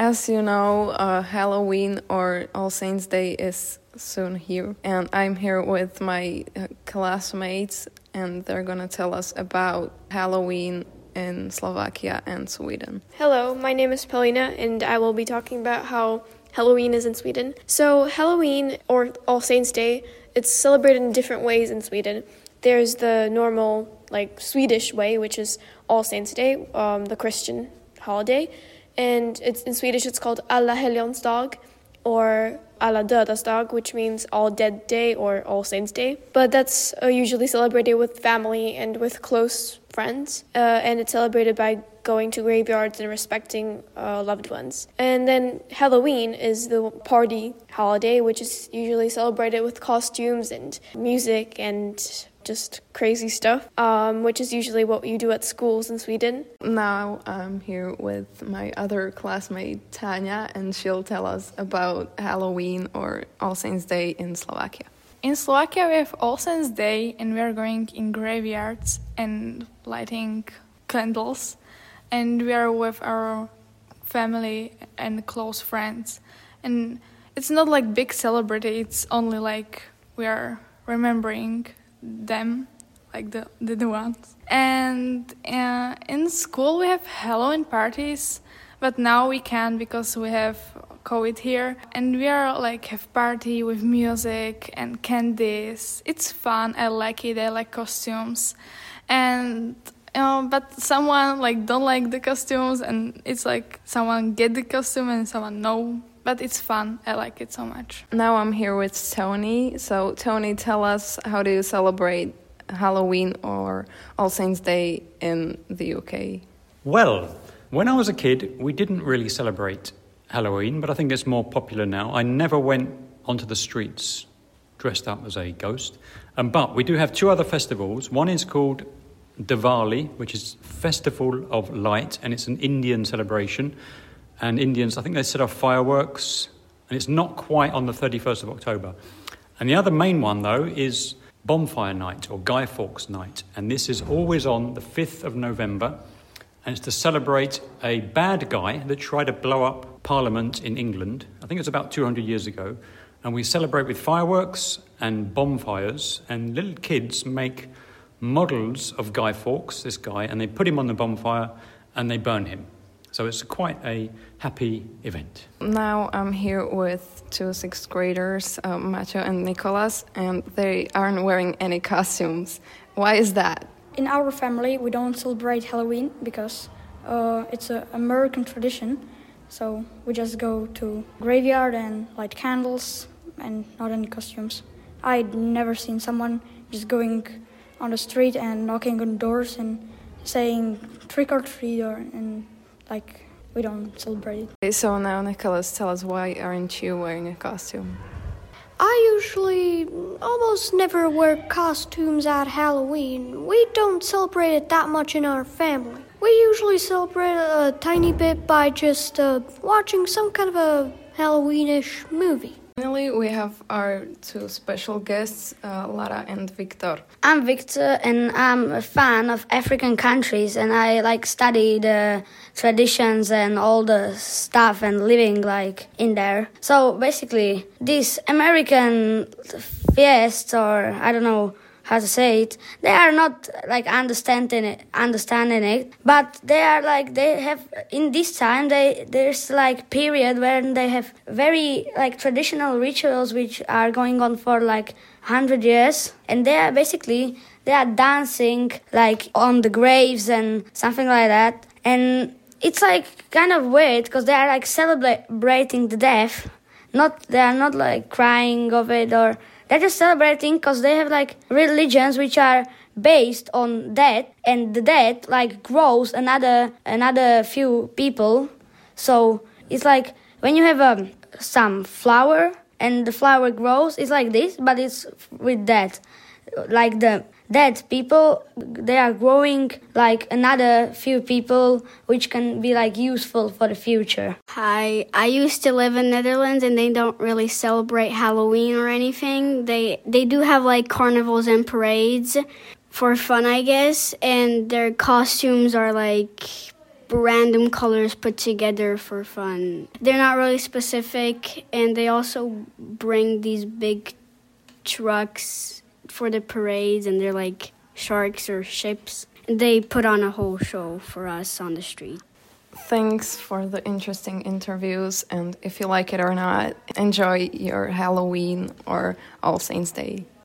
As you know, uh, Halloween or All Saints Day is soon here, and I'm here with my uh, classmates, and they're gonna tell us about Halloween in Slovakia and Sweden. Hello, my name is Pelina, and I will be talking about how Halloween is in Sweden. So, Halloween or All Saints Day, it's celebrated in different ways in Sweden. There's the normal, like Swedish way, which is All Saints Day, um, the Christian holiday, and it's in Swedish it's called Alla Helgons dag or Alla Dödas dag, which means All Dead Day or All Saints Day. But that's uh, usually celebrated with family and with close friends, uh, and it's celebrated by going to graveyards and respecting uh, loved ones. And then Halloween is the party holiday, which is usually celebrated with costumes and music and just crazy stuff, um, which is usually what you do at schools in Sweden. Now I'm here with my other classmate Tanya, and she'll tell us about Halloween or All Saints Day in Slovakia. In Slovakia, we have All Saints Day, and we are going in graveyards and lighting candles, and we are with our family and close friends. And it's not like big celebrity; it's only like we are remembering them, like the the, the ones. And uh, in school we have Halloween parties, but now we can't because we have COVID here, and we are like have party with music and candies. It's fun. I like it. I like costumes, and. Um, but someone like don't like the costumes and it's like someone get the costume and someone no but it's fun. I like it so much. Now I'm here with Tony. So, Tony, tell us how do you celebrate Halloween or All Saints Day in the UK? Well, when I was a kid, we didn't really celebrate Halloween, but I think it's more popular now. I never went onto the streets dressed up as a ghost. Um, but we do have two other festivals. One is called Diwali, which is Festival of Light, and it's an Indian celebration and Indians, I think they set off fireworks, and it's not quite on the 31st of October. And the other main one, though, is Bonfire Night or Guy Fawkes Night, and this is always on the 5th of November, and it's to celebrate a bad guy that tried to blow up Parliament in England. I think it's about 200 years ago. And we celebrate with fireworks and bonfires, and little kids make models of Guy Fawkes, this guy, and they put him on the bonfire and they burn him. So it's quite a happy event. Now I'm here with two sixth graders, uh, Macho and Nicholas, and they aren't wearing any costumes. Why is that? In our family, we don't celebrate Halloween because uh, it's an American tradition. So we just go to graveyard and light candles and not any costumes. I'd never seen someone just going on the street and knocking on doors and saying trick or treat or and like we don't celebrate it. So now, Nicholas, tell us why aren't you wearing a costume? I usually almost never wear costumes at Halloween. We don't celebrate it that much in our family. We usually celebrate a tiny bit by just uh, watching some kind of a Halloweenish movie. Finally, we have our two special guests, uh, Lara and Victor. I'm Victor, and I'm a fan of African countries, and I like study the traditions and all the stuff and living like in there. So basically, this American fiesta, or I don't know how to say it they are not like understanding it understanding it but they are like they have in this time they there's like period when they have very like traditional rituals which are going on for like 100 years and they are basically they are dancing like on the graves and something like that and it's like kind of weird because they are like celebrating the death not they are not like crying of it or they're just celebrating because they have like religions which are based on that, and the dead like grows another another few people. So it's like when you have um, some flower and the flower grows, it's like this, but it's with that, like the that people they are growing like another few people which can be like useful for the future hi i used to live in netherlands and they don't really celebrate halloween or anything they they do have like carnivals and parades for fun i guess and their costumes are like random colors put together for fun. They're not really specific, and they also bring these big trucks for the parades, and they're like sharks or ships. They put on a whole show for us on the street. Thanks for the interesting interviews, and if you like it or not, enjoy your Halloween or All Saints Day.